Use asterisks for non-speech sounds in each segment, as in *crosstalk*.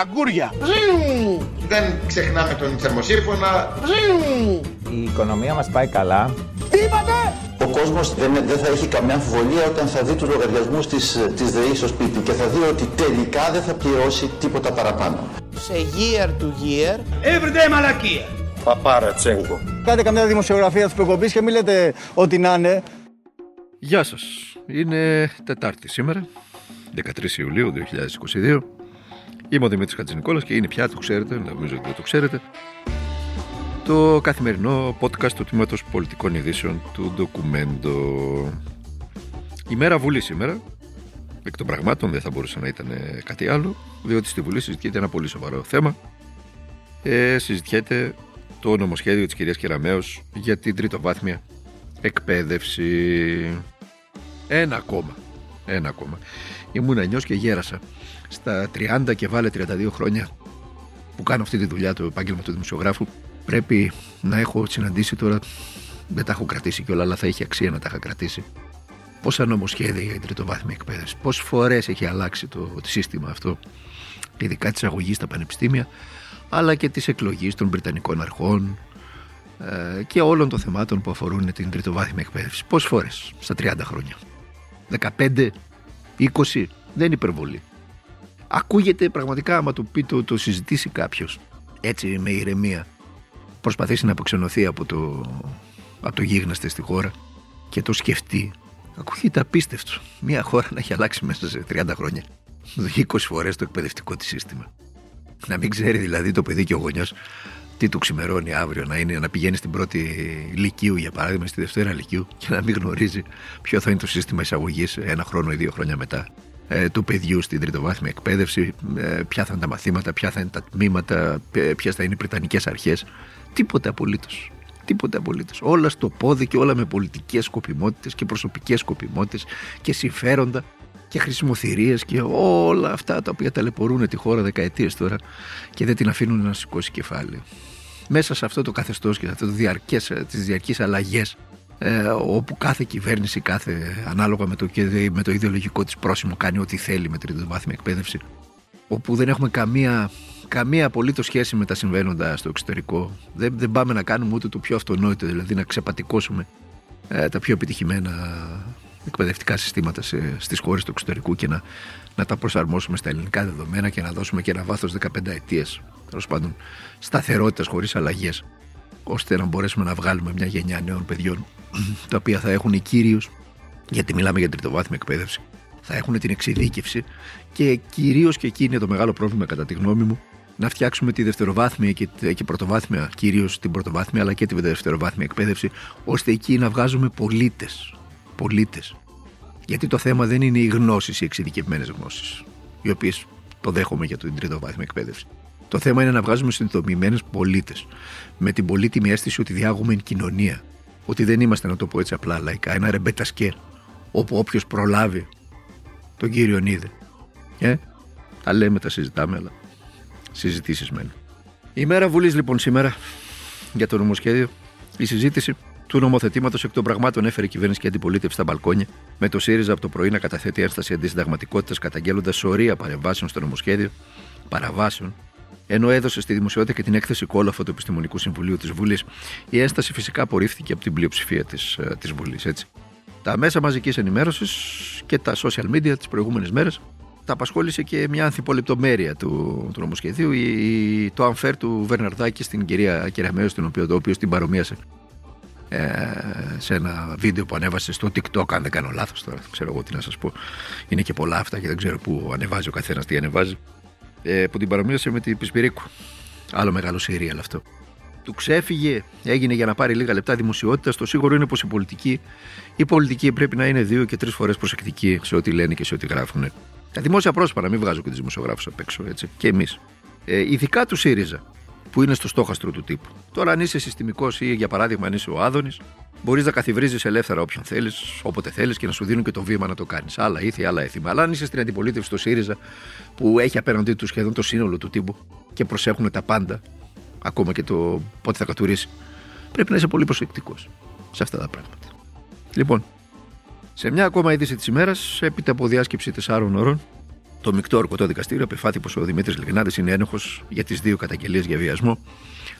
Αγκούρια. Δεν ξεχνάμε τον θερμοσύρφωνα. Η οικονομία μας πάει καλά. Τι είπατε! Ο κόσμος δεν, δεν θα έχει καμιά αμφιβολία όταν θα δει τους λογαριασμούς της, της ΔΕΗ στο σπίτι και θα δει ότι τελικά δεν θα πληρώσει τίποτα παραπάνω. Σε year to year. Everyday μαλακία. Παπάρα Τσέγκο. Κάντε καμιά δημοσιογραφία της προκοπής και μην λέτε ότι να είναι. Γεια σας. Είναι Τετάρτη σήμερα, 13 Ιουλίου 2022. Είμαι ο Δημήτρης Χατζηνικόλας και είναι πια, το ξέρετε, νομίζω ότι δεν το ξέρετε, το καθημερινό podcast του Τμήματος Πολιτικών Ειδήσεων του Ντοκουμέντο. Η μέρα Βουλή σήμερα, εκ των πραγμάτων δεν θα μπορούσε να ήταν κάτι άλλο, διότι στη Βουλή συζητιέται ένα πολύ σοβαρό θέμα. Ε, συζητιέται το νομοσχέδιο της κυρίας Κεραμέως για την τριτοβάθμια εκπαίδευση. Ένα ακόμα. Ένα ακόμα. Ήμουν νιός και γέρασα. Στα 30 και βάλε 32 χρόνια που κάνω αυτή τη δουλειά, το επάγγελμα του δημοσιογράφου, πρέπει να έχω συναντήσει τώρα. Δεν τα έχω κρατήσει κιόλα, αλλά θα έχει αξία να τα είχα κρατήσει. Πόσα νομοσχέδια για την τριτοβάθμια εκπαίδευση, πόσες φορές έχει αλλάξει το, το σύστημα αυτό, ειδικά της αγωγής στα πανεπιστήμια, αλλά και της εκλογής των Βρετανικών αρχών ε, και όλων των θεμάτων που αφορούν την τριτοβάθμια εκπαίδευση. Πόσες φορές στα 30 χρόνια. 15, 20, δεν υπερβολή. Ακούγεται πραγματικά άμα το πει το, το συζητήσει κάποιος. Έτσι με ηρεμία. Προσπαθήσει να αποξενωθεί από το, από το γίγναστε στη χώρα και το σκεφτεί. Ακούγεται απίστευτο. Μια χώρα να έχει αλλάξει μέσα σε 30 χρόνια. 20 φορές το εκπαιδευτικό της σύστημα. Να μην ξέρει δηλαδή το παιδί και ο γονιός τι του ξημερώνει αύριο να, είναι, να πηγαίνει στην πρώτη λυκείου για παράδειγμα στη δευτέρα λυκείου και να μην γνωρίζει ποιο θα είναι το σύστημα εισαγωγής ένα χρόνο ή δύο χρόνια μετά. ε, του παιδιού στην τριτοβάθμια εκπαίδευση, ε, ποια θα είναι τα μαθήματα, ποια θα είναι τα τμήματα, ποιες θα είναι οι Βρετανικέ αρχές. Τίποτα απολύτως. Τίποτα απολύτως. Όλα στο πόδι και όλα με πολιτικές σκοπιμότητες και προσωπικές σκοπιμότητες και συμφέροντα και χρησιμοθυρίες και όλα αυτά τα οποία ταλαιπωρούν τη χώρα δεκαετίες τώρα και δεν την αφήνουν να σηκώσει κεφάλι. Μέσα σε αυτό το καθεστώς και σε αυτό το διαρκές, τις διαρκείς αλλαγές ε, όπου κάθε κυβέρνηση, κάθε ανάλογα με το, με το ιδεολογικό της πρόσημο κάνει ό,τι θέλει με τριτοβάθμια εκπαίδευση όπου δεν έχουμε καμία, καμία απολύτως σχέση με τα συμβαίνοντα στο εξωτερικό. Δεν, δεν πάμε να κάνουμε ούτε το πιο αυτονόητο, δηλαδή να ξεπατικώσουμε ε, τα πιο επιτυχημένα εκπαιδευτικά συστήματα σε, στις χώρες του εξωτερικού και να, να τα προσαρμόσουμε στα ελληνικά δεδομένα και να δώσουμε και ένα βάθος 15 ετίες τέλος πάντων σταθερότητας χωρίς αλλαγές ώστε να μπορέσουμε να βγάλουμε μια γενιά νέων παιδιών τα οποία θα έχουν κυρίως, γιατί μιλάμε για τριτοβάθμια εκπαίδευση, θα έχουν την εξειδίκευση και κυρίως και εκεί είναι το μεγάλο πρόβλημα κατά τη γνώμη μου να φτιάξουμε τη δευτεροβάθμια και, και πρωτοβάθμια, κυρίως την πρωτοβάθμια αλλά και τη δευτεροβάθμια εκπαίδευση, ώστε εκεί να βγάζουμε πολίτες. Πολίτες. Γιατί το θέμα δεν είναι οι γνώσεις, οι εξειδικευμένες γνώσεις, οι οποίες το δέχομαι για την τριτοβάθμια εκπαίδευση. Το θέμα είναι να βγάζουμε συνειδητοποιημένε πολίτες. Με την πολύτιμη αίσθηση ότι διάγουμε εν κοινωνία. Ότι δεν είμαστε, να το πω έτσι απλά λαϊκά, ένα ρεμπέτασκε όπου όποιος προλάβει τον κύριο είδε. Ε, τα λέμε, τα συζητάμε, αλλά συζητήσεις μένουν. Η μέρα Βουλής λοιπόν σήμερα για το νομοσχέδιο. Η συζήτηση του νομοθετήματος εκ των πραγμάτων έφερε κυβέρνηση και αντιπολίτευση στα μπαλκόνια, με το ΣΥΡΙΖΑ από το πρωί να καταθέτει ένσταση αντισυνταγματικότητα καταγγέλλοντας σωρία παρεμβάσεων στο νομοσχέδιο, παραβάσεων ενώ έδωσε στη δημοσιότητα και την έκθεση κόλαφο του Επιστημονικού Συμβουλίου της Βουλής. Η ένσταση φυσικά απορρίφθηκε από την πλειοψηφία της της ε, Βουλή. Τα μέσα μαζικής ενημέρωσης και τα social media τις προηγούμενες μέρες τα απασχόλησε και μια ανθιπολεπτομέρεια του, του νομοσχεδίου, η, το αμφέρ του Βερναρδάκη στην κυρία Κεραμέο, τον οποίο, το οποίος την παρομοίασε ε, σε ένα βίντεο που ανέβασε στο TikTok, αν δεν κάνω λάθος τώρα, ξέρω εγώ τι να σας πω. Είναι και πολλά αυτά και δεν ξέρω πού ανεβάζει ο καθένας τι ανεβάζει ε, που την παρομοίωσε με την Πισπυρίκου. Άλλο μεγάλο σύριαλ αυτό. Του ξέφυγε, έγινε για να πάρει λίγα λεπτά δημοσιότητα. Το σίγουρο είναι πως η πολιτική, η πολιτική πρέπει να είναι δύο και τρεις φορές προσεκτική σε ό,τι λένε και σε ό,τι γράφουν. Τα δημόσια πρόσωπα, να μην βγάζω και τους δημοσιογράφους απ' έξω, έτσι. Και εμείς. Ε, ειδικά του ΣΥΡΙΖΑ, που είναι στο στόχαστρο του τύπου. Τώρα, αν είσαι συστημικός ή για παράδειγμα αν είσαι ο Άδωνης, μπορείς να καθιβρίζεις ελεύθερα όποιον θέλεις, όποτε θέλεις και να σου δίνουν και το βήμα να το κάνεις. Άλλα ήθη, άλλα έθιμα. Αλλά αν είσαι στην αντιπολίτευση στο ΣΥΡΙΖΑ, που έχει απέναντί τους σχεδόν το σύνολο του τύπου και προσέχουν τα πάντα, ακόμα και το πότε θα κατουρίσει, πρέπει να είσαι πολύ προσεκτικός σε αυτά τα πράγματα. Λοιπόν, σε μια ακόμα είδηση της ημέρας, έπειτα από διάσκεψη 4 ώρων, Το μεικτό ορκωτό δικαστήριο απεφάθη πως ο Δημήτρης Λιγνάδη είναι ένοχος για τις δύο καταγγελίες για βιασμό.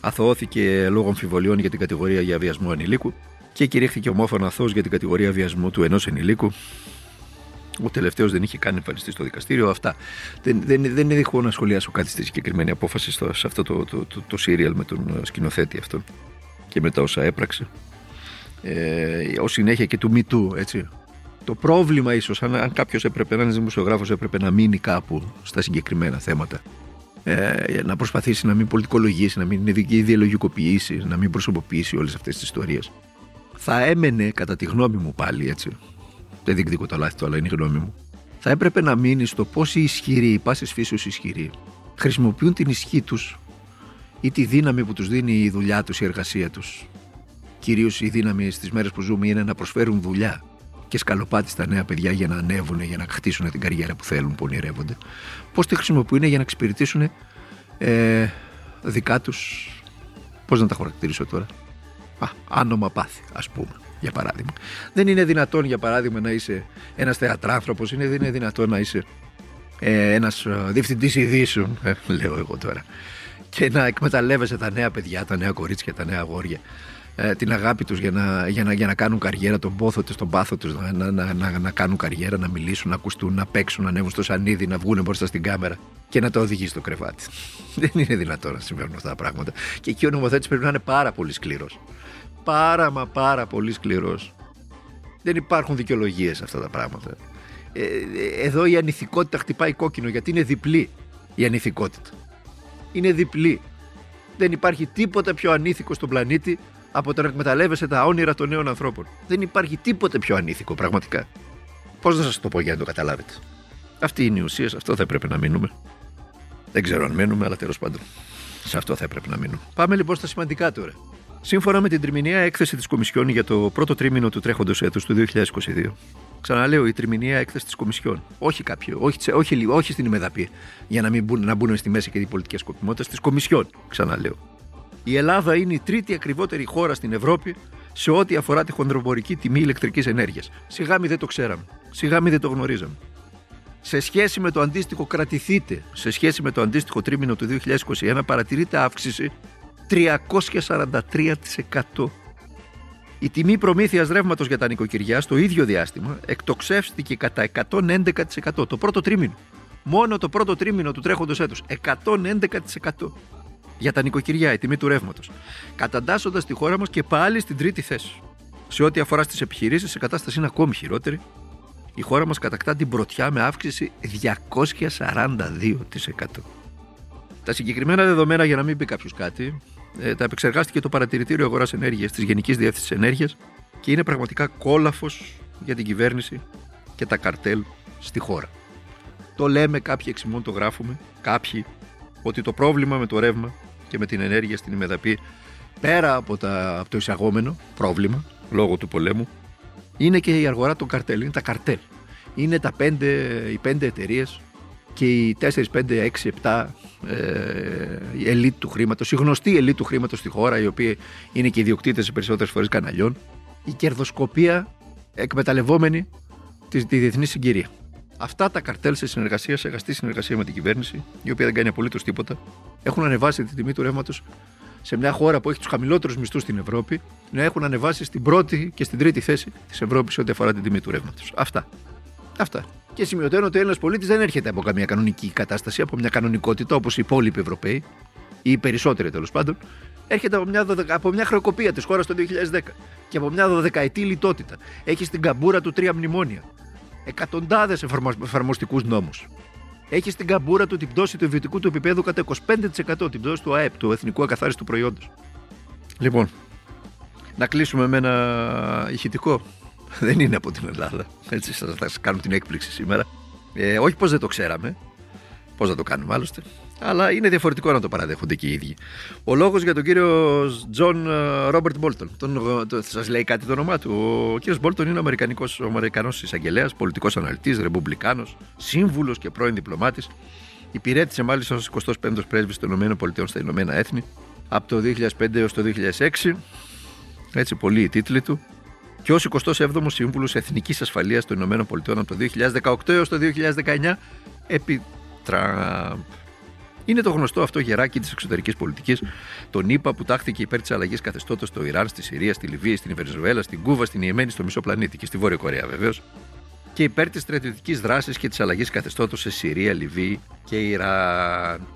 Αθωώθηκε λόγω αμφιβολιών για την κατηγορία για βιασμό ανηλίκου και κηρύχθηκε ομόφωνα αθώος για την κατηγορία βιασμού του ενός ενηλίκου. Ο τελευταίος δεν είχε καν εμφανιστεί στο δικαστήριο. Αυτά. Δεν, δεν, δεν είναι δικό να σχολιάσω κάτι στη συγκεκριμένη απόφαση στο, σε αυτό το, το, το, το, σύριαλ με τον σκηνοθέτη αυτό και με τα όσα έπραξε. Ε, ως συνέχεια και του Μητού, έτσι. Το πρόβλημα ίσως, αν, αν κάποιος έπρεπε, ένας δημοσιογράφος έπρεπε να μείνει κάπου στα συγκεκριμένα θέματα, ε, να προσπαθήσει να μην πολιτικολογήσει, να μην ιδεολογικοποιήσει, να μην προσωποποιήσει όλες αυτές τις ιστορίες. Θα έμενε, κατά τη γνώμη μου πάλι έτσι, δεν διεκδικώ το λάθη του, αλλά είναι η γνώμη μου, θα έπρεπε να μείνει στο πώ οι ισχυροί, οι πάσει φύσεως ισχυροί, χρησιμοποιούν την ισχύ τους ή τη δύναμη που τους δίνει η δουλειά τους, η εργασία τους. Κυρίως η δύναμη στις μέρες που ζούμε είναι να προσφέρουν δουλειά και σκαλοπάτι στα νέα παιδιά για να ανέβουν, για να χτίσουν την καριέρα που θέλουν, που ονειρεύονται. Πώς τη χρησιμοποιούν για να εξυπηρετήσουν ε, δικά τους. Πώς να τα χαρακτηρίσω τώρα. Α, άνομα πάθη, ας πούμε, για παράδειγμα. Δεν είναι δυνατόν, για παράδειγμα, να είσαι ένας θεατράνθρωπος, είναι, είναι δυνατόν να είσαι ε, ένας ε, διευθυντής ειδήσεων, ε, λέω εγώ τώρα, και να εκμεταλλεύεσαι τα νέα παιδιά, τα νέα κορίτσια, τα νέα αγόρια ε, την αγάπη τους για να, για, να, για να κάνουν καριέρα, τον πόθο τους, τον πάθο τους, να, να, να, να, κάνουν καριέρα, να μιλήσουν, να ακουστούν, να παίξουν, να ανέβουν στο σανίδι, να βγουν μπροστά στην κάμερα και να το οδηγεί στο κρεβάτι. *laughs* Δεν είναι δυνατόν να συμβαίνουν αυτά τα πράγματα. Και εκεί ο νομοθέτης πρέπει να είναι πάρα πολύ σκληρός. Πάρα μα πάρα πολύ σκληρός. Δεν υπάρχουν δικαιολογίες αυτά τα πράγματα. Ε, εδώ η ανηθικότητα χτυπάει κόκκινο γιατί είναι διπλή η ανηθικότητα. Είναι διπλή. Δεν υπάρχει τίποτα πιο ανήθικο στον πλανήτη από το να εκμεταλλεύεσαι τα όνειρα των νέων ανθρώπων. Δεν υπάρχει τίποτε πιο ανήθικο, πραγματικά. Πώς να σας το πω για να το καταλάβετε. Αυτή είναι η ουσία, σε αυτό θα έπρεπε να μείνουμε. Δεν ξέρω αν μένουμε, αλλά τέλος πάντων. Σε αυτό θα έπρεπε να μείνουμε. Πάμε λοιπόν στα σημαντικά τώρα. Σύμφωνα με την τριμηνία έκθεση της Κομισιόν για το πρώτο τρίμηνο του τρέχοντος έτους του 2022. Ξαναλέω, η τριμηνία έκθεση της Κομισιόν. Όχι κάποιο, όχι, όχι, όχι στην ημεδαπή, για να μην μπουν, να μπουν στη μέση και οι πολιτικές σκοπιμότητες. Της Κομισιόν, ξαναλέω. Η Ελλάδα είναι η τρίτη ακριβότερη χώρα στην Ευρώπη σε ό,τι αφορά τη χονδροπορική τιμή ηλεκτρικής ενέργειας. Σιγά μη δεν το ξέραμε. Σιγά μη δεν το γνωρίζαμε. Σε σχέση με το αντίστοιχο κρατηθείτε, σε σχέση με το αντίστοιχο τρίμηνο του 2021 παρατηρείται αύξηση 343%. Η τιμή προμήθειας ρεύματος για τα νοικοκυριά στο ίδιο διάστημα εκτοξεύστηκε κατά 111% το πρώτο τρίμηνο. Μόνο το πρώτο τρίμηνο του τρέχοντος έτους. 111% για τα νοικοκυριά, η τιμή του ρεύματος. Καταντάσσοντας τη χώρα μας και πάλι στην τρίτη θέση. Σε ό,τι αφορά στις επιχειρήσεις, η κατάσταση είναι ακόμη χειρότερη. Η χώρα μας κατακτά την πρωτιά με αύξηση 242%. Τα συγκεκριμένα δεδομένα, για να μην πει κάποιος κάτι, ε, τα επεξεργάστηκε το Παρατηρητήριο Αγοράς Ενέργειας της Γενικής Διεύθυνσης Ενέργειας και είναι πραγματικά κόλαφος για την κυβέρνηση και τα καρτέλ στη χώρα. Το λέμε, κάποιοι εξημών το γράφουμε, κάποιοι, ότι το πρόβλημα με το ρεύμα και με την ενέργεια στην ημεδαπή πέρα από, τα, από το εισαγόμενο πρόβλημα λόγω του πολέμου είναι και η αγορά των καρτέλ, είναι τα καρτέλ. Είναι τα πέντε, οι πέντε εταιρείες και οι 4, 5, 6, 7 ε, ελίτ του χρήματος, η γνωστή ελίτ του χρήματος στη χώρα, οι οποίοι είναι και ιδιοκτήτες σε περισσότερες φορές καναλιών, η κερδοσκοπία εκμεταλλευόμενη τη, τη διεθνή συγκυρία. Αυτά τα καρτέλ σε συνεργασία, σε αγαστή συνεργασία με την κυβέρνηση, η οποία δεν κάνει απολύτως τίποτα, έχουν ανεβάσει τη τιμή του ρεύματος σε μια χώρα που έχει τους χαμηλότερους μισθούς στην Ευρώπη, να έχουν ανεβάσει στην πρώτη και στην τρίτη θέση της Ευρώπης ό,τι αφορά την τιμή του ρεύματος. Αυτά. Αυτά. Και σημειωτέρω ότι ο Έλληνας πολίτης δεν έρχεται από καμία κανονική κατάσταση, από μια κανονικότητα όπως οι υπόλοιποι Ευρωπαίοι, ή οι περισσότεροι τέλος πάντων, έρχεται από μια, από μια χρεοκοπία της χώρας το 2010 και από μια δωδεκαετή λιτότητα. Έχει στην καμπούρα του τρία μνημόνια εκατοντάδες εφαρμοστικούς νόμους. Έχει στην καμπούρα του την πτώση του βιοτικού του επίπεδου κατά 25% την πτώση του ΑΕΠ, του Εθνικού Ακαθάριστου Προϊόντος. Λοιπόν, να κλείσουμε με ένα ηχητικό. *laughs* Δεν είναι από την Ελλάδα. Έτσι, θα σας κάνω την έκπληξη σήμερα. Ε, όχι πως δεν το ξέραμε. Πώς να το κάνουμε άλλωστε αλλά είναι διαφορετικό να το παραδέχονται και οι ίδιοι. Ο λόγος για τον κύριο Τζον Ρόμπερτ Μπόλτον. Σας λέει κάτι το όνομά του. Ο κύριος Μπόλτον είναι ο Αμερικανός εισαγγελέας, πολιτικός αναλυτής, ρεμπουμπλικάνο, σύμβουλος και πρώην διπλωμάτης. Υπηρέτησε μάλιστα ως 25ο πρέσβης των ΗΠΑ στα Ηνωμένα Έθνη από το 2005 έως το 2006. Έτσι, πολλοί οι τίτλοι του. Και ως 27ο Σύμβουλος Εθνικής Ασφαλείας των ΗΠΑ από το 2018 έως το 2019 επί Τραμπ. Είναι το γνωστό αυτό γεράκι της εξωτερικής πολιτικής, τον ΗΠΑ που τάχθηκε υπέρ της αλλαγής καθεστώτος στο Ιράν, στη Συρία, στη Λιβύη, στην Βενεζουέλα, στην Κούβα, στην Ιεμένη, στο μισό πλανήτη και στη Βόρεια Κορέα βεβαίως. Και υπέρ της στρατιωτικής δράσης και της αλλαγής καθεστώτος σε Συρία, Λιβύη και Ιράν.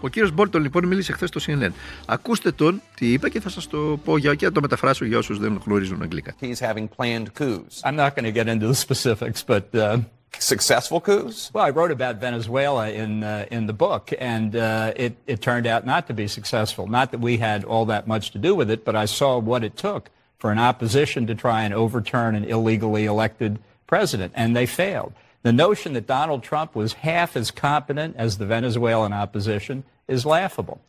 Ο κύριος Μπόλτον λοιπόν μίλησε χθες στο CNN. Ακούστε τον τι είπε και θα σας το πω για και να το μεταφράσω για όσους δεν γνωρίζουν αγγλικά. He's having planned coups. I'm not going to get into the specifics, but uh, successful coups? Well, I wrote about Venezuela in uh, in the book, and uh, it it turned out not to be successful. Not that we had all that much to do with it, but I saw what it took for an opposition to try and overturn an illegally elected president, and they failed. The notion that Donald Trump was half as competent as the Venezuelan opposition is laughable.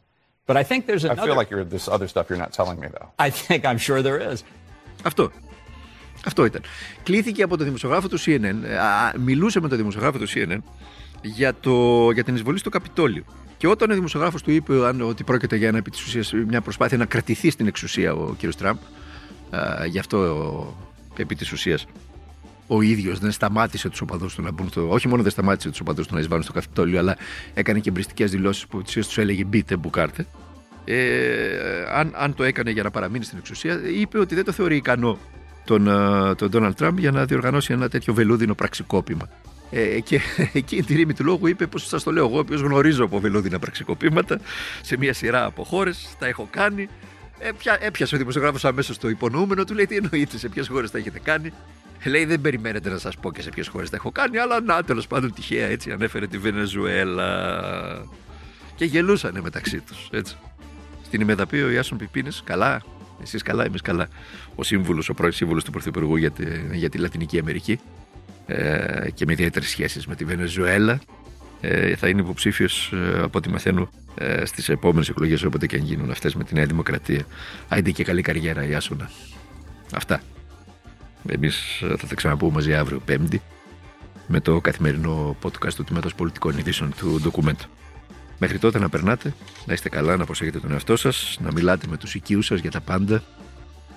But I think there's another. I feel like you're this other stuff you're not telling me though. I think I'm sure there is. After. Αυτό ήταν. Κλήθηκε από το δημοσιογράφο του CNN, α, μιλούσε με τον δημοσιογράφο του CNN για, το, για την εισβολή στο Καπιτόλιο. Και όταν ο δημοσιογράφος του είπε αν, ότι πρόκειται για ένα, επί της ουσίας, μια προσπάθεια να κρατηθεί στην εξουσία ο κ. Τραμπ, α, γι' αυτό επί της ουσίας ο ίδιος δεν σταμάτησε τους οπαδούς του να μπουν στο. Όχι μόνο δεν σταμάτησε τους οπαδούς του να εισβάλλουν στο Καπιτόλιο, αλλά έκανε και εμπριστικέ δηλώσεις που ουσίας τους έλεγε μπείτε, μπουκάρτε. Ε, αν, αν το έκανε για να παραμείνει στην εξουσία, είπε ότι δεν το θεωρεί ικανό τον, ε, τον Ντόναλτ Τραμπ για να διοργανώσει ένα τέτοιο βελούδινο πραξικόπημα. Ε, και *laughs* εκεί τη ρήμη του λόγου είπε πω σας το λέω εγώ, ο οποίος γνωρίζω από βελούδινα πραξικοπήματα σε μια σειρά από χώρες, τα έχω κάνει. Έπια, έπιασε ο δημοσιογράφος αμέσως το υπονοούμενο, του λέει τι εννοείται, σε ποιες χώρες τα έχετε κάνει; Λέει δεν περιμένετε να σας πω και σε ποιες χώρες τα έχω κάνει, αλλά να τέλος πάντων τυχαία έτσι ανέφερε τη Βενεζουέλα. Και γελούσανε μεταξύ τους. Έτσι. Στην ημεδαπή ο Ιάσον Πιπίνε, καλά, εσείς καλά, εμείς καλά. Ο σύμβουλος, ο πρώην σύμβουλος του Πρωθυπουργού για τη, για τη Λατινική Αμερική ε, και με ιδιαίτερες σχέσεις με τη Βενεζουέλα. Ε, θα είναι υποψήφιος, ε, από ό,τι μαθαίνω, ε, στις επόμενες εκλογές, όποτε και αν γίνουν αυτές με τη Νέα Δημοκρατία. Άιντε και καλή καριέρα, Ιάσονα. Αυτά. Εμείς θα τα ξαναπούμε μαζί αύριο, Πέμπτη, με το καθημερινό podcast του Τμήματος Πολιτικών Ειδήσεων του ντοκουμέντου. Μέχρι τότε να περνάτε, να είστε καλά, να προσέχετε τον εαυτό σας, να μιλάτε με τους οικείους σας για τα πάντα.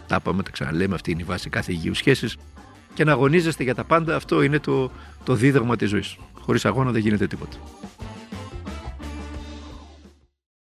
Τα είπαμε, τα ξαναλέμε, αυτή είναι η βάση κάθε υγιούς σχέσης. Και να αγωνίζεστε για τα πάντα, αυτό είναι το, το δίδαγμα της ζωής. Χωρίς αγώνα δεν γίνεται τίποτα.